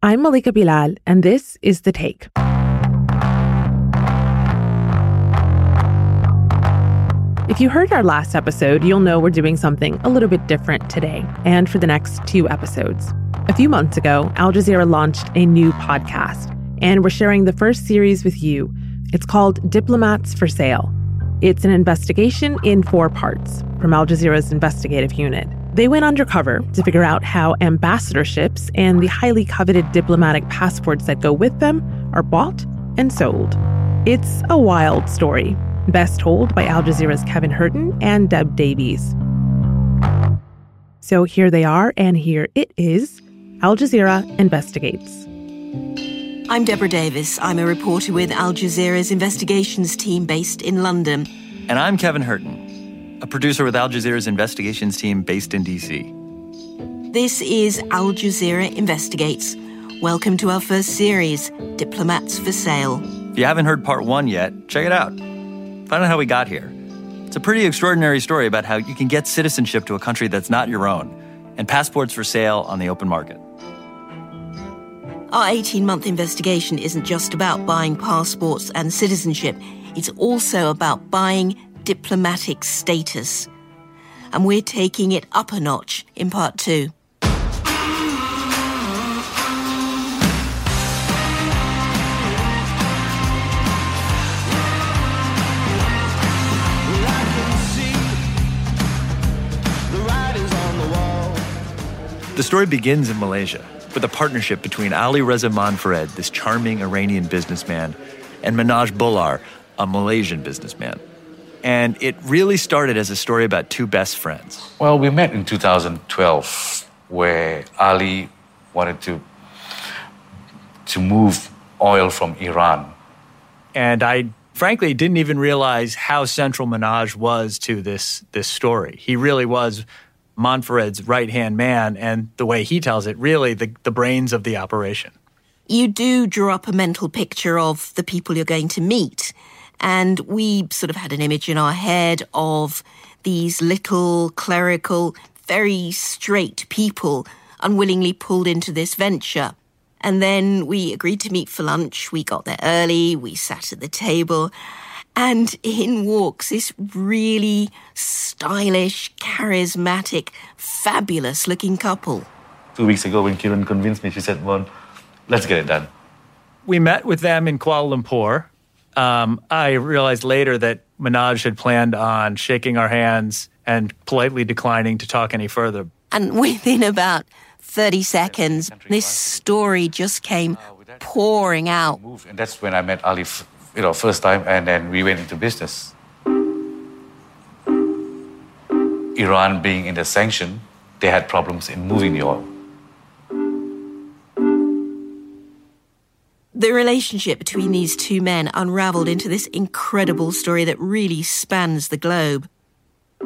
I'm Malika Bilal, and this is The Take. If you heard our last episode, you'll know we're doing something a little bit different today and for the next two episodes. A few months ago, Al Jazeera launched a new podcast, and we're sharing the first series with you. It's called Diplomats for Sale. It's an investigation in four parts from Al Jazeera's investigative unit. They went undercover to figure out how ambassadorships and the highly coveted diplomatic passports that go with them are bought and sold. It's a wild story, best told by Al Jazeera's Kevin Hirten and Deb Davies. So here they are, and here it is Al Jazeera Investigates. I'm Deborah Davies. I'm a reporter with Al Jazeera's investigations team based in London. And I'm Kevin Hirten a producer with Al Jazeera's investigations team based in DC. This is Al Jazeera Investigates. Welcome to our first series, Diplomats for Sale. If you haven't heard part one yet, check it out. Find out how we got here. It's a pretty extraordinary story about how you can get citizenship to a country that's not your own and passports for sale on the open market. Our 18 month investigation isn't just about buying passports and citizenship, it's also about buying diplomatic status. And we're taking it up a notch in part two. The story begins in Malaysia with a partnership between Ali Reza Monfared, this charming Iranian businessman, and Manoj Bullar, a Malaysian businessman. And it really started as a story about two best friends. Well, we met in 2012 where Ali wanted to to move oil from Iran. And I frankly didn't even realize how central Manoj was to this this story. He really was Monfared's right hand man, and the way he tells it, really the, the brains of the operation. You do draw up a mental picture of the people you're going to meet. And we sort of had an image in our head of these little clerical, very straight people unwillingly pulled into this venture. And then we agreed to meet for lunch. We got there early, we sat at the table, and in walks this really stylish, charismatic, fabulous looking couple. Two weeks ago, when Kiran convinced me, she said, Well, let's get it done. We met with them in Kuala Lumpur um, I realized later that Manoj had planned on shaking our hands and politely declining to talk any further. And within about 30 seconds, this story just came pouring out. And that's when I met Ali, you know, first time, and then we went into business. Iran being in the sanction, they had problems in moving the oil. The relationship between these two men unraveled into this incredible story that really spans the globe.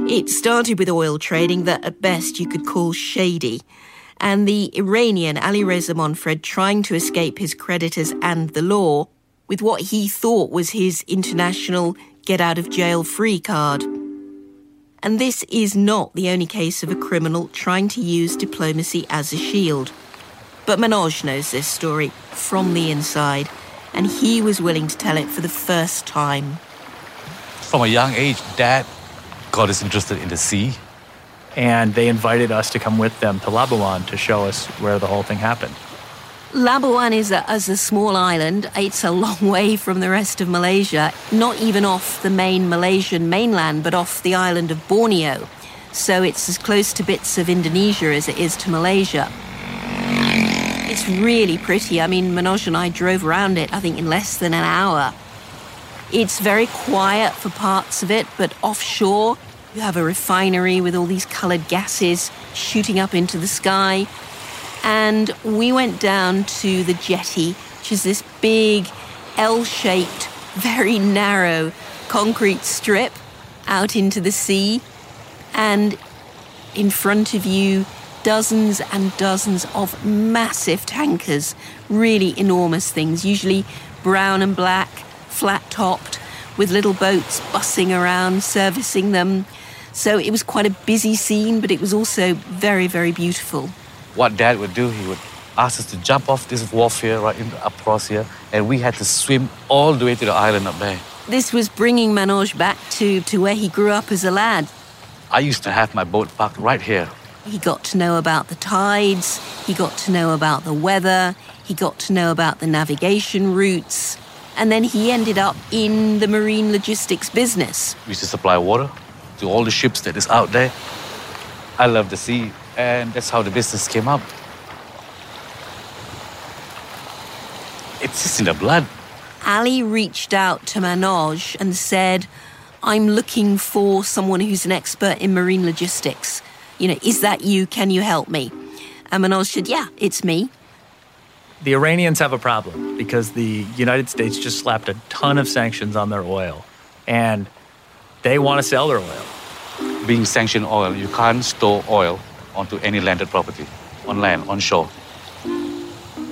It started with oil trading that at best you could call shady, and the Iranian Ali Reza Monfared trying to escape his creditors and the law with what he thought was his international get out of jail free card. And this is not the only case of a criminal trying to use diplomacy as a shield. But Manoj knows this story from the inside, and he was willing to tell it for the first time. From a young age, Dad got us interested in the sea. And they invited us to come with them to Labuan to show us where the whole thing happened. Labuan is a, is a small island. It's a long way from the rest of Malaysia, not even off the main Malaysian mainland, but off the island of Borneo. So it's as close to bits of Indonesia as it is to Malaysia. It's really pretty. I mean, Manoj and I drove around it, I think, in less than an hour. It's very quiet for parts of it, but offshore, you have a refinery with all these coloured gases shooting up into the sky. And we went down to the jetty, which is this big L shaped, very narrow concrete strip out into the sea. And in front of you, dozens and dozens of massive tankers, really enormous things, usually brown and black, flat topped, with little boats bussing around, servicing them. So it was quite a busy scene, but it was also very, very beautiful. What Dad would do, he would ask us to jump off this wharf here, right in, across here, and we had to swim all the way to the island up there. This was bringing Manoj back to, to where he grew up as a lad. I used to have my boat parked right here. He got to know about the tides, he got to know about the weather, he got to know about the navigation routes, and then he ended up in the marine logistics business. We used to supply water to all the ships that is out there. I love the sea, and that's how the business came up. It's just in the blood. Ali reached out to Manoj and said, I'm looking for someone who's an expert in marine logistics. You know, is that you? Can you help me? And Manoj said, Yeah, it's me. The Iranians have a problem because the United States just slapped a ton of sanctions on their oil and they want to sell their oil. Being sanctioned oil, you can't store oil onto any landed property, on land, on shore.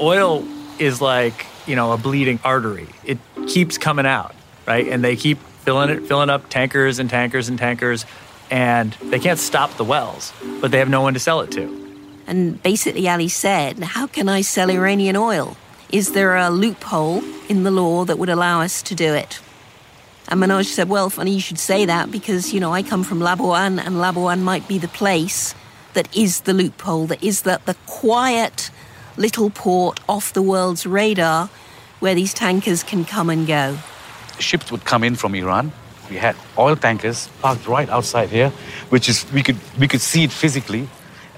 Oil is like, you know, a bleeding artery. It keeps coming out, right? And they keep filling it, filling up tankers and tankers and tankers, and they can't stop the wells, but they have no one to sell it to. And basically, Ali said, How can I sell Iranian oil? Is there a loophole in the law that would allow us to do it? And Manoj said, Well, funny you should say that because, you know, I come from Labuan, and Labuan might be the place that is the loophole, that is the, the quiet little port off the world's radar where these tankers can come and go. Ships would come in from Iran. We had oil tankers parked right outside here, which is we could we could see it physically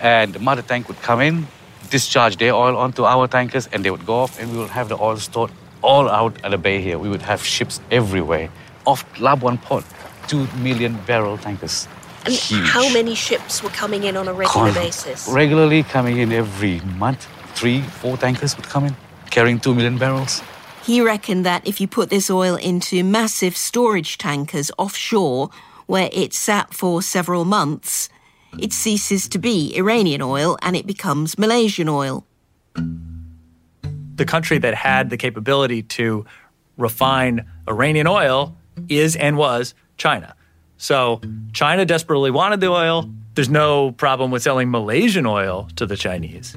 and the mother tank would come in, discharge their oil onto our tankers, and they would go off, and we would have the oil stored all out at the bay here. We would have ships everywhere off Labuan Port, two million barrel tankers. And Huge. how many ships were coming in on a regular Con- basis? Regularly coming in every month, three, four tankers would come in, carrying two million barrels. He reckoned that if you put this oil into massive storage tankers offshore, where it sat for several months, it ceases to be Iranian oil and it becomes Malaysian oil. The country that had the capability to refine Iranian oil is and was China. So China desperately wanted the oil. There's no problem with selling Malaysian oil to the Chinese.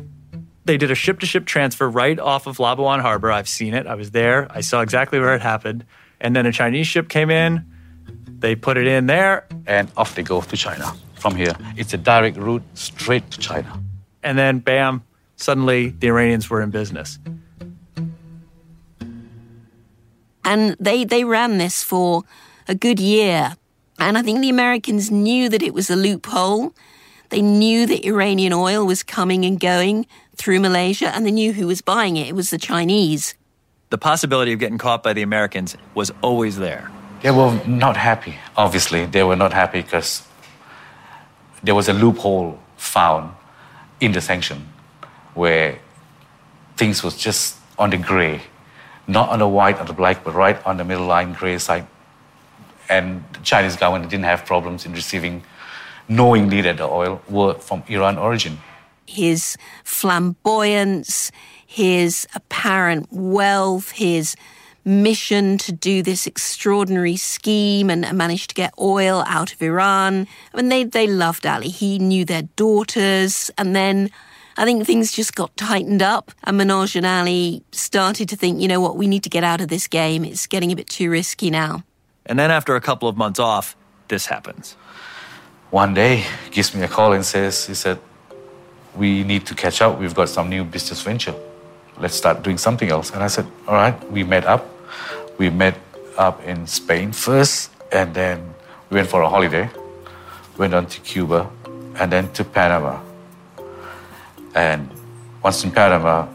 They did a ship to ship transfer right off of Labuan Harbor. I've seen it. I was there. I saw exactly where it happened. And then a Chinese ship came in. They put it in there. And off they go to China from here. It's a direct route straight to China. And then, bam, suddenly the Iranians were in business. And they, they ran this for a good year. And I think the Americans knew that it was a loophole. They knew that Iranian oil was coming and going through Malaysia, and they knew who was buying it. It was the Chinese. The possibility of getting caught by the Americans was always there. They were not happy, obviously. They were not happy because there was a loophole found in the sanction where things was just on the gray, not on the white or the black, but right on the middle line gray side. And the Chinese government didn't have problems in receiving knowingly that the oil were from Iran origin. His flamboyance, his apparent wealth, his mission to do this extraordinary scheme and manage to get oil out of Iran. I mean, they, they loved Ali. He knew their daughters. And then I think things just got tightened up. And Manoj and Ali started to think, you know what, we need to get out of this game. It's getting a bit too risky now. And then after a couple of months off, this happens. One day, he gives me a call and says, he said, we need to catch up. We've got some new business venture. Let's start doing something else. And I said, all right, we met up. We met up in Spain first, and then we went for a holiday. Went on to Cuba, and then to Panama. And once in Panama,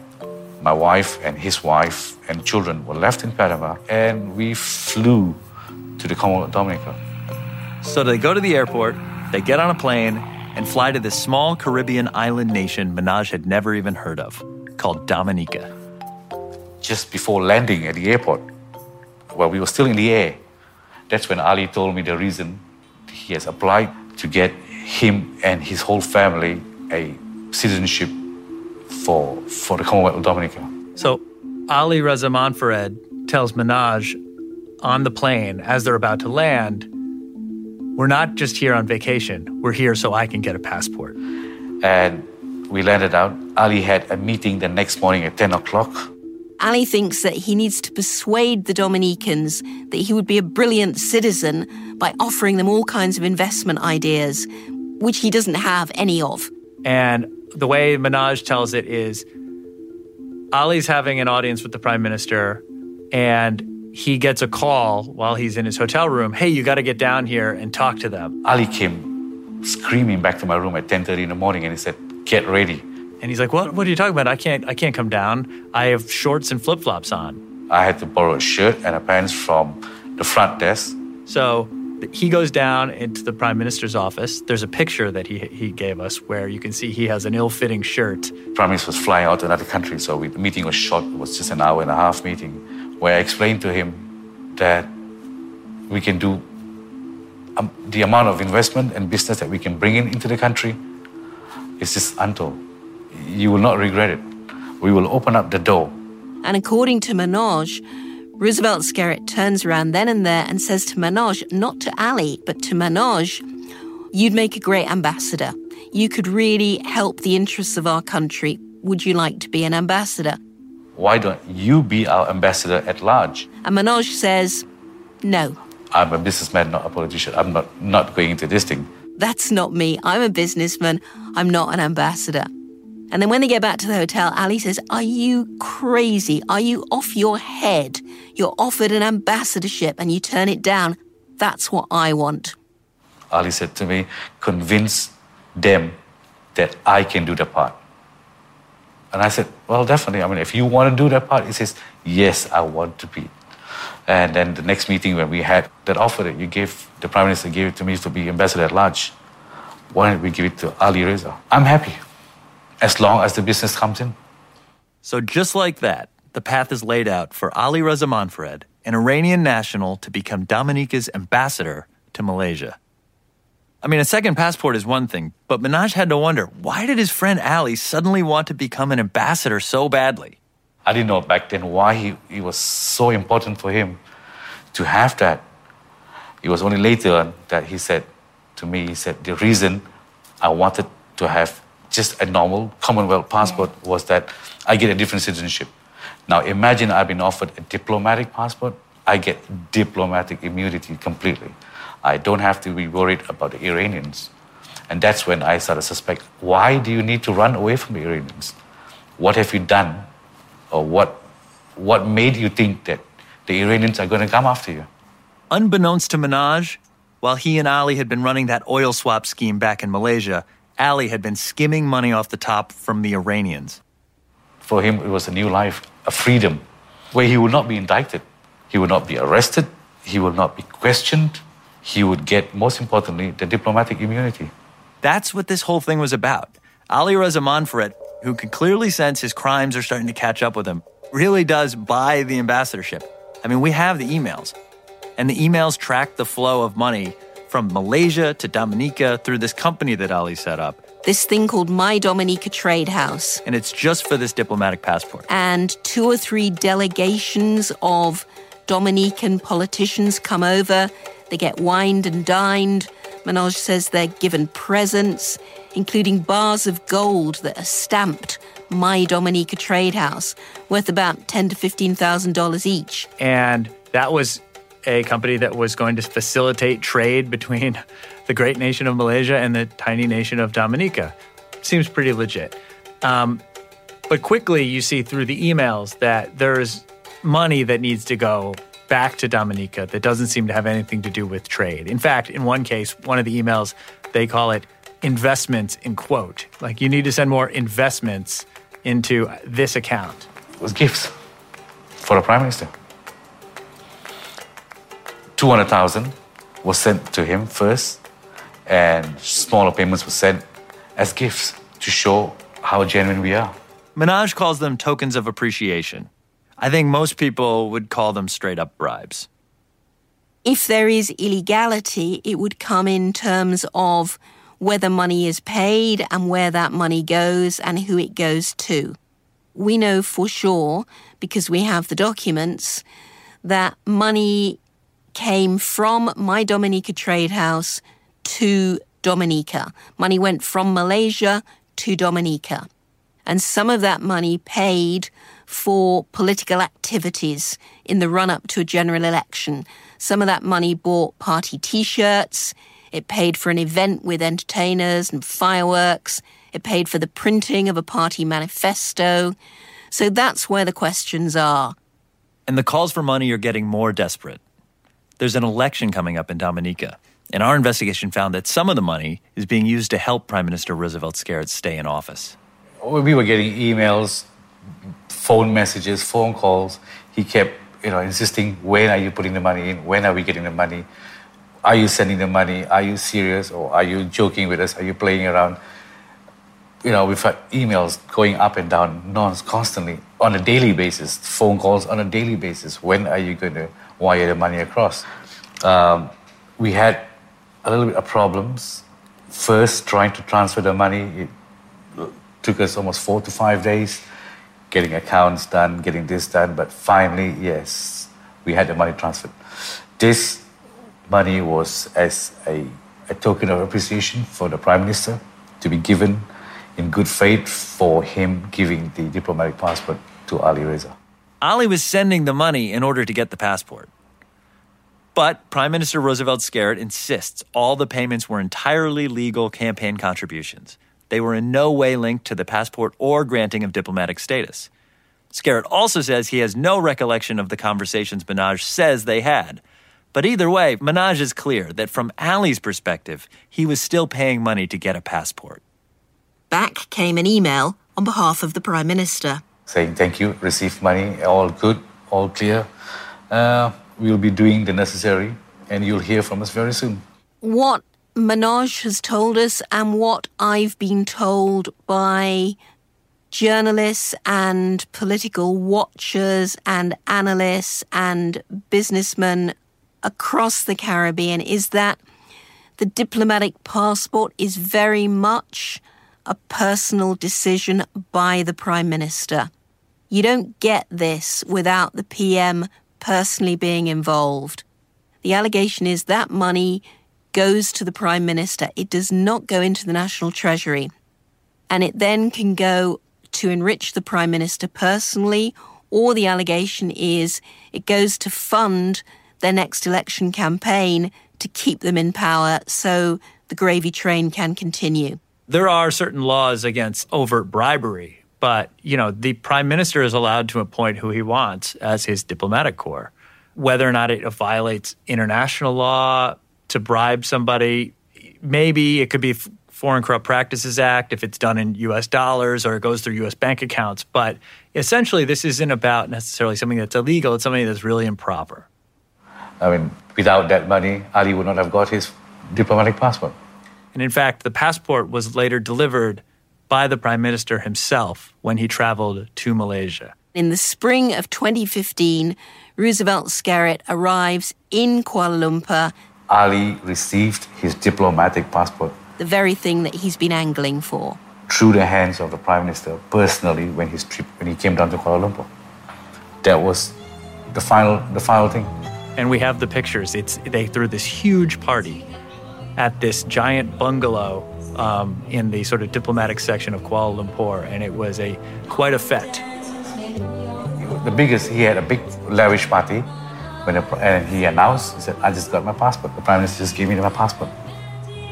my wife and his wife and children were left in Panama, and we flew to the Commonwealth Dominica. So they go to the airport, they get on a plane, and fly to this small Caribbean island nation Manoj had never even heard of, called Dominica. Just before landing at the airport, while we were still in the air, that's when Ali told me the reason he has applied to get him and his whole family a citizenship for, for the Commonwealth of Dominica. So Ali Reza Monfared tells Manoj on the plane as they're about to land, we're not just here on vacation, we're here so I can get a passport. And We landed out. Ali had a meeting the next morning at 10 o'clock. Ali thinks that he needs to persuade the Dominicans that he would be a brilliant citizen by offering them all kinds of investment ideas, which he doesn't have any of. And the way Manoj tells it is Ali's having an audience with the prime minister, and he gets a call while he's in his hotel room. Hey, you got to get down here and talk to them. Ali came screaming back to my room at 10:30 in the morning, and he said, "Get ready." And he's like, "What? What are you talking about? I can't. I can't come down. I have shorts and flip flops on." I had to borrow a shirt and a pants from the front desk. So he goes down into the prime minister's office. There's a picture that he he gave us where you can see he has an ill-fitting shirt. Prime Minister was flying out to another country, so we, the meeting was short. It was just an hour and a half meeting, where I explained to him that we can do um, the amount of investment and business that we can bring in into the country is just untold. You will not regret it. We will open up the door. And according to Manoj, Roosevelt Skerrit turns around then and there and says to Manoj, not to Ali, but to Manoj, you'd make a great ambassador. You could really help the interests of our country. Would you like to be an ambassador? Why don't you be our ambassador at large? And Manoj says, no. I'm a businessman, not a politician. I'm not, not going into this thing. That's not me. I'm a businessman. I'm not an ambassador. And then when they get back to the hotel, Ali says, Are you crazy? Are you off your head? You're offered an ambassadorship and you turn it down. That's what I want. Ali said to me, Convince them that I can do the part. And I said, Well, definitely. I mean, if you want to do that part, he says, Yes, I want to be. And then the next meeting when we had that offer that you gave, the Prime Minister gave it to me to be ambassador at large, why don't we give it to Ali Reza? I'm happy as long as the business comes in. So, just like that, the path is laid out for Ali Reza Monfared, an Iranian national, to become Dominica's ambassador to Malaysia. I mean, a second passport is one thing, but Manoj had to wonder why did his friend Ali suddenly want to become an ambassador so badly? I didn't know back then why he, it was so important for him to have that. It was only later on that he said to me, he said, the reason I wanted to have just a normal Commonwealth passport was that I get a different citizenship. Now imagine I've been offered a diplomatic passport, I get diplomatic immunity completely. I don't have to be worried about the Iranians. And that's when I started to suspect why do you need to run away from the Iranians? What have you done? Or what, what made you think that the Iranians are going to come after you? Unbeknownst to Manoj, while he and Ali had been running that oil swap scheme back in Malaysia, Ali had been skimming money off the top from the Iranians. For him, it was a new life, a freedom, where he would not be indicted, he would not be arrested, he would not be questioned, he would get, most importantly, the diplomatic immunity. That's what this whole thing was about. Ali Reza Monfared, who could clearly sense his crimes are starting to catch up with him, really does buy the ambassadorship. I mean, we have the emails, and the emails track the flow of money from Malaysia to Dominica through this company that Ali set up. This thing called My Dominica Trade House. And it's just for this diplomatic passport. And two or three delegations of Dominican politicians come over. They get wined and dined. Manoj says they're given presents, including bars of gold that are stamped My Dominica Trade House, worth about ten to fifteen thousand dollars each. And that was a company that was going to facilitate trade between the great nation of Malaysia and the tiny nation of Dominica. Seems pretty legit. Um, but quickly, you see through the emails that there's money that needs to go back to Dominica that doesn't seem to have anything to do with trade. In fact, in one case, one of the emails, they call it investments in quote. Like you need to send more investments into this account. It was gifts for the Prime Minister. 200,000 was sent to him first, and smaller payments were sent as gifts to show how genuine we are. Manoj calls them tokens of appreciation. I think most people would call them straight up bribes. If there is illegality, it would come in terms of whether money is paid and where that money goes and who it goes to. We know for sure, because we have the documents, that money came from my Dominica trade house to Dominica. Money went from Malaysia to Dominica. And some of that money paid for political activities in the run up to a general election. Some of that money bought party t shirts, it paid for an event with entertainers and fireworks, it paid for the printing of a party manifesto. So that's where the questions are. And the calls for money are getting more desperate. There's an election coming up in Dominica, and our investigation found that some of the money is being used to help Prime Minister Roosevelt Skerrit stay in office. We were getting emails, phone messages, phone calls. He kept, you know, insisting, when are you putting the money in? When are we getting the money? Are you sending the money? Are you serious? Or are you joking with us? Are you playing around? You know, we've had emails going up and down non constantly on a daily basis, phone calls on a daily basis. When are you going to wire the money across? Um, we had a little bit of problems. First, trying to transfer the money, it took us almost four to five days getting accounts done, getting this done, but finally, yes, we had the money transferred. This money was as a, a token of appreciation for the Prime Minister to be given in good faith for him giving the diplomatic passport to Ali Reza. Ali was sending the money in order to get the passport. But Prime Minister Roosevelt Skerrit insists all the payments were entirely legal campaign contributions. They were in no way linked to the passport or granting of diplomatic status. Skerrit also says he has no recollection of the conversations Manoj says they had. But either way, Manoj is clear that from Ali's perspective, he was still paying money to get a passport. Back came an email on behalf of the Prime Minister. Saying thank you, received money, all good, all clear. Uh, we'll be doing the necessary, and you'll hear from us very soon. What Manoj has told us and what I've been told by journalists and political watchers and analysts and businessmen across the Caribbean is that the diplomatic passport is very much a personal decision by the Prime Minister. You don't get this without the PM personally being involved. The allegation is that money goes to the Prime Minister. It does not go into the National Treasury. And it then can go to enrich the Prime Minister personally, or the allegation is it goes to fund their next election campaign to keep them in power so the gravy train can continue. There are certain laws against overt bribery, but you know, the prime minister is allowed to appoint who he wants as his diplomatic corps. Whether or not it violates international law, to bribe somebody. Maybe it could be Foreign Corrupt Practices Act if it's done in US dollars or it goes through US bank accounts. But essentially, this isn't about necessarily something that's illegal, it's something that's really improper. I mean, without that money, Ali would not have got his diplomatic passport. And in fact, the passport was later delivered by the Prime Minister himself when he traveled to Malaysia. In the spring of 2015, Roosevelt Skerrit arrives in Kuala Lumpur Ali received his diplomatic passport. The very thing that he's been angling for. Through the hands of the Prime Minister personally when, his trip, when he came down to Kuala Lumpur. That was the final, the final thing. And we have the pictures. It's, they threw this huge party at this giant bungalow um, in the sort of diplomatic section of Kuala Lumpur, and it was a quite a fete. The biggest, he had a big lavish party when the, and he announced, he said, I just got my passport. The prime minister just gave me my passport.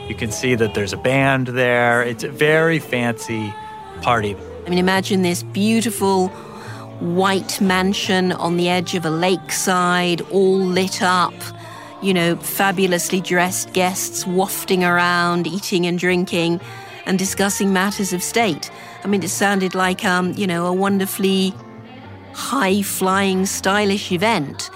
You can see that there's a band there. It's a very fancy party. I mean, imagine this beautiful white mansion on the edge of a lakeside, all lit up. You know, fabulously dressed guests wafting around, eating and drinking, and discussing matters of state. I mean, it sounded like, um, you know, a wonderfully high flying, stylish event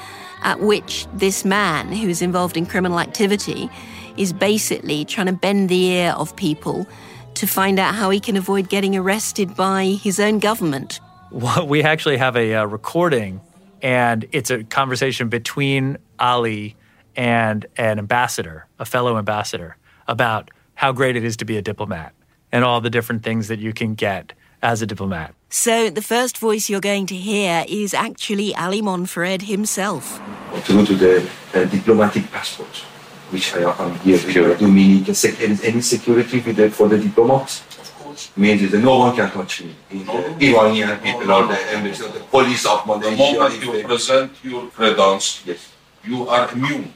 at which this man who's involved in criminal activity is basically trying to bend the ear of people to find out how he can avoid getting arrested by his own government. Well, we actually have a uh, recording, and it's a conversation between Ali and an ambassador, a fellow ambassador, about how great it is to be a diplomat and all the different things that you can get as a diplomat. So the first voice you're going to hear is actually Ali Monfared himself. To go to the uh, diplomatic passport, which I am here. Do you mean any security the, for the diplomats? Of course. means is that no one can touch me. In the Iranian people or the embassy or the police of Malaysia. The Malaysia. moment if you they- present your credence, yes. you are immune.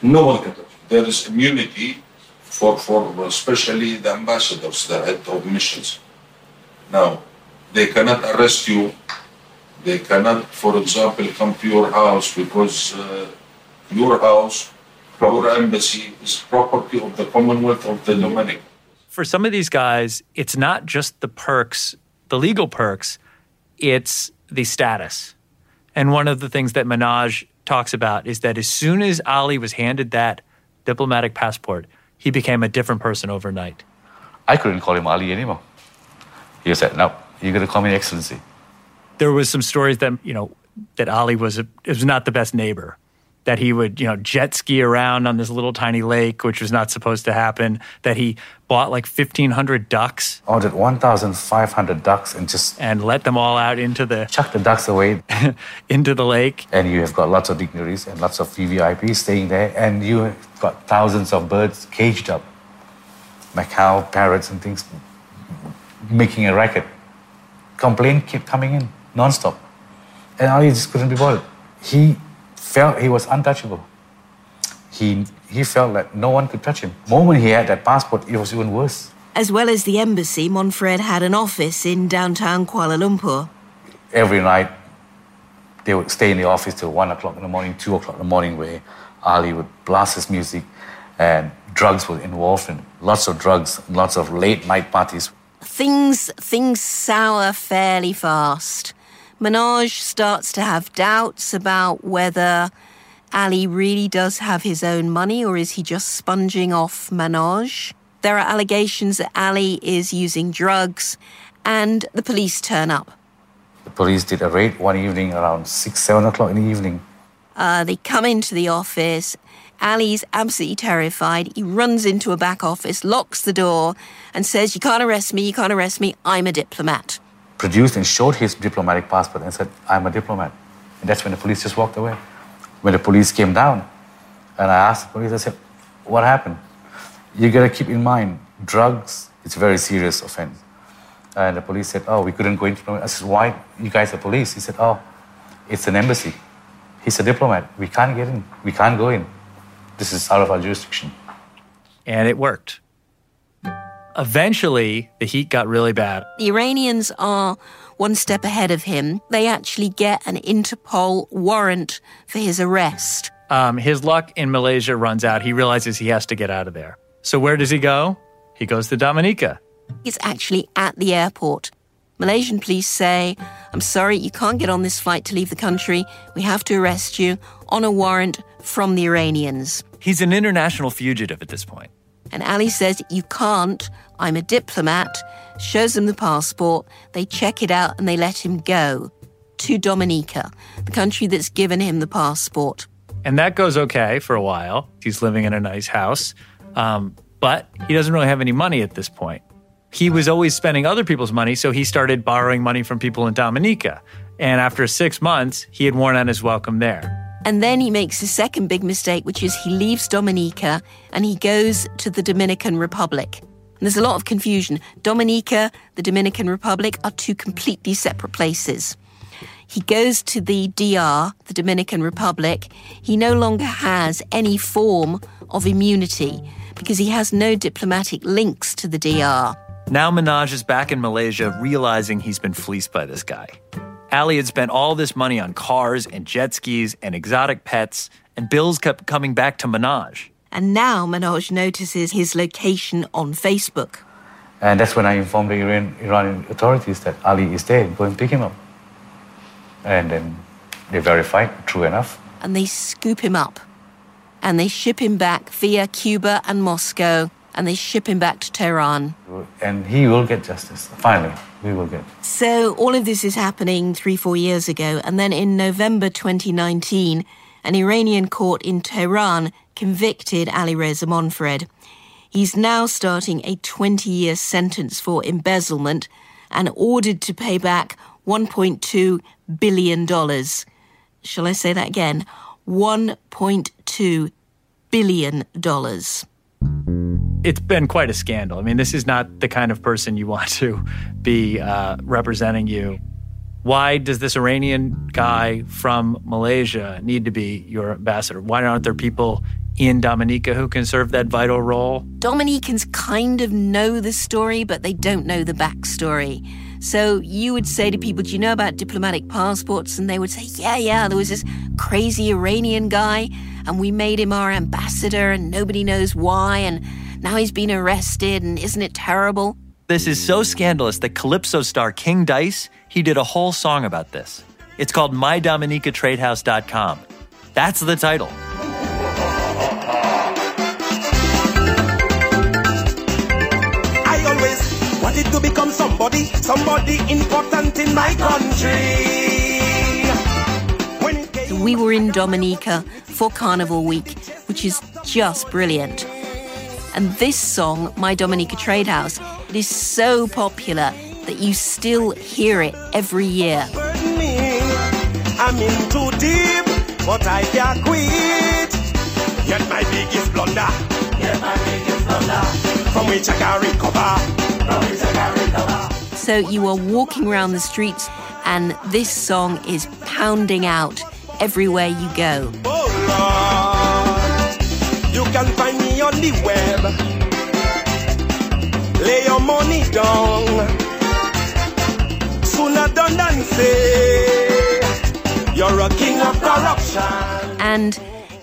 No one can touch me. There is immunity for, for especially the ambassadors, the head of missions. Now, they cannot arrest you. They cannot, for example, come to your house because uh, your house, your embassy is property of the Commonwealth of the Dominican. For some of these guys, it's not just the perks, the legal perks, it's the status. And one of the things that Manoj talks about is that as soon as Ali was handed that diplomatic passport, he became a different person overnight. I couldn't call him Ali anymore. He said, no, you're going to call me Excellency. There was some stories that, you know, that Ali was, a, was not the best neighbor. That he would, you know, jet ski around on this little tiny lake, which was not supposed to happen. That he bought like 1,500 ducks Ordered 1,500 ducks and just and let them all out into the chuck the ducks away. into the lake. and you have got lots of dignitaries and lots of VVIPs staying there, and you have got thousands of birds caged up, macaw, parrots, and things, making a racket. Complaint kept coming in non-stop, and Ali just couldn't be bothered. He felt he was untouchable. He he felt that no one could touch him. The moment he had that passport, it was even worse. As well as the embassy, Monfared had an office in downtown Kuala Lumpur. every night they would stay in the office till one o'clock in the morning, two o'clock in the morning, where Ali would blast his music, and drugs were involved in lots of drugs, lots of late night parties. Things things sour fairly fast. Manoj starts to have doubts about whether Ali really does have his own money or is he just sponging off Manoj. There are allegations that Ali is using drugs and the police turn up. The police did a raid one evening around six, seven o'clock in the evening. Uh, they come into the office. Ali's absolutely terrified. He runs into a back office, locks the door, and says, You can't arrest me, you can't arrest me, I'm a diplomat. Produced and showed his diplomatic passport and said, "I'm a diplomat." And that's when the police just walked away. When the police came down, and I asked the police, I said, "What happened?" You gotta keep in mind, drugs. It's a very serious offense. And the police said, "Oh, we couldn't go into." I said, "Why? You guys are police." He said, "Oh, it's an embassy. He's a diplomat. We can't get in. We can't go in. This is out of our jurisdiction." And it worked. Eventually, the heat got really bad. The Iranians are one step ahead of him. They actually get an Interpol warrant for his arrest. Um, his luck in Malaysia runs out. He realizes he has to get out of there. So, where does he go? He goes to Dominica. He's actually at the airport. Malaysian police say, I'm sorry, you can't get on this flight to leave the country. We have to arrest you on a warrant from the Iranians. He's an international fugitive at this point. And Ali says, You can't. I'm a diplomat. Shows them the passport. They check it out and they let him go to Dominica, the country that's given him the passport. And that goes okay for a while. He's living in a nice house. Um, but he doesn't really have any money at this point. He was always spending other people's money, so he started borrowing money from people in Dominica. And after six months, he had worn out his welcome there. And then he makes his second big mistake, which is he leaves Dominica and he goes to the Dominican Republic. And there's a lot of confusion. Dominica, the Dominican Republic are two completely separate places. He goes to the DR, the Dominican Republic. He no longer has any form of immunity because he has no diplomatic links to the DR. Now Manoj is back in Malaysia, realizing he's been fleeced by this guy. Ali had spent all this money on cars and jet skis and exotic pets, and bills kept coming back to Manoj. And now Manoj notices his location on Facebook. And that's when I informed the Iran, Iranian authorities that Ali is there. Go and pick him up. And then they verified, true enough. and they scoop him up and they ship him back via Cuba and Moscow and they ship him back to Tehran. And he will get justice. Finally, we will get. So all of this is happening three, four years ago. And then in November 2019, an Iranian court in Tehran convicted Ali Reza Monfared. He's now starting a 20 year sentence for embezzlement and ordered to pay back $1.2 billion. Shall I say that again? $1.2 billion. It's been quite a scandal. I mean, this is not the kind of person you want to be uh, representing you. Why does this Iranian guy from Malaysia need to be your ambassador? Why aren't there people in Dominica who can serve that vital role? Dominicans kind of know the story, but they don't know the backstory. So you would say to people, Do you know about diplomatic passports? And they would say, Yeah, yeah, there was this crazy Iranian guy, and we made him our ambassador, and nobody knows why, and now he's been arrested, and isn't it terrible? This is so scandalous that Calypso star King Dice, he did a whole song about this. It's called MyDominicaTradehouse.com. That's the title. I always wanted to become somebody, somebody important in my country. When it came We were in Dominica for Carnival Week, which is just brilliant. And this song, My Dominica Trade House, it is so popular that you still hear it every year. I'm in too deep, but I can't quit. Yet my biggest blunder, yet my biggest blunder, from which I can recover, So you are walking around the streets, and this song is pounding out everywhere you go. Oh Lord, you can find me on the web. Lay your money down. Sooner done than say you're a king of corruption. and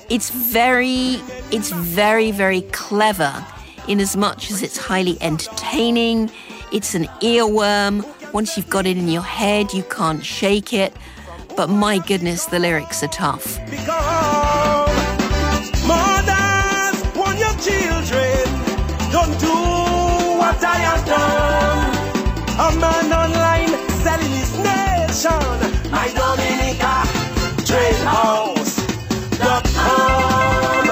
it's very it's very very clever in as much as it's highly entertaining it's an earworm once you've got it in your head you can't shake it but my goodness the lyrics are tough Because mothers want your children. Don't do what I have done. A man online selling his nation. My Dominica Trade House. Dot com.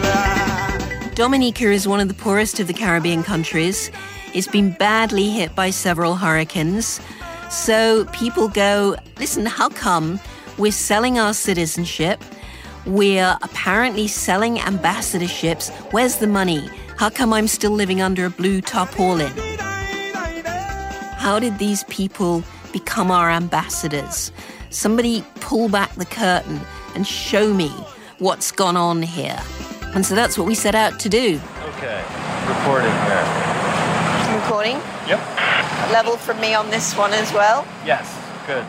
Lord. Dominica is one of the poorest of the Caribbean countries. It's been badly hit by several hurricanes. So people go, listen, how come we're selling our citizenship? We're apparently selling ambassadorships. Where's the money? How come I'm still living under a blue tarpaulin? How did these people become our ambassadors? Somebody pull back the curtain and show me what's gone on here. And so that's what we set out to do. Okay, reporting here. Recording. Yep. Level from me on this one as well. Yes, good.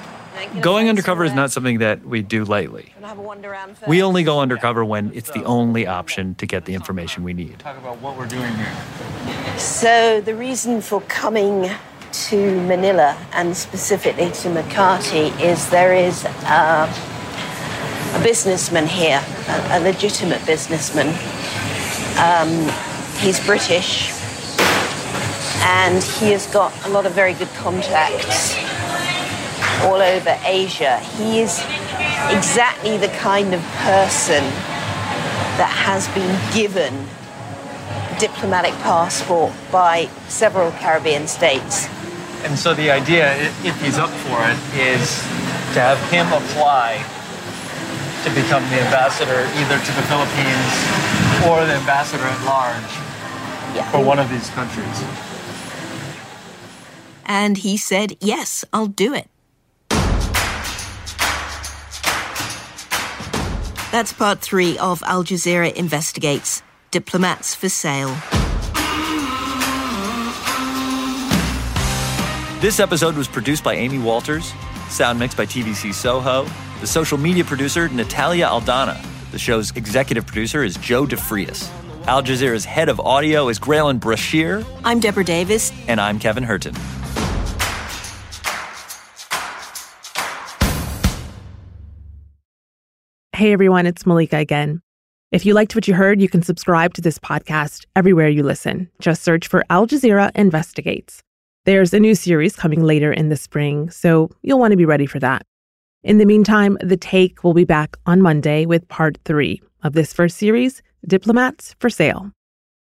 Going undercover is not something that we do lightly. Gonna have a wander around We only go undercover when it's the only option to get the information we need. Talk about what we're doing here. So the reason for coming to Manila and specifically to Makati is there is uh, a businessman here, a, a legitimate businessman. Um, he's British and he has got a lot of very good contacts all over Asia. He is exactly the kind of person that has been given diplomatic passport by several Caribbean states. And so the idea, if he's up for it, is to have him apply to become the ambassador either to the Philippines or the ambassador at large Yeah. for one of these countries. And he said, Yes, I'll do it. That's part three of Al Jazeera Investigates Diplomats for Sale. This episode was produced by Amy Walters, sound mixed by TVC Soho, the social media producer, Natalia Aldana. The show's executive producer is Joe DeFrias. Al Jazeera's head of audio is Graelyn Brashear, I'm Deborah Davies. and I'm Kevin Hirten. Hey everyone, it's Malika again. If you liked what you heard, you can subscribe to this podcast everywhere you listen. Just search for Al Jazeera Investigates. There's a new series coming later in the spring, so you'll want to be ready for that. In the meantime, The Take will be back on Monday with part three of this first series, Diplomats for Sale.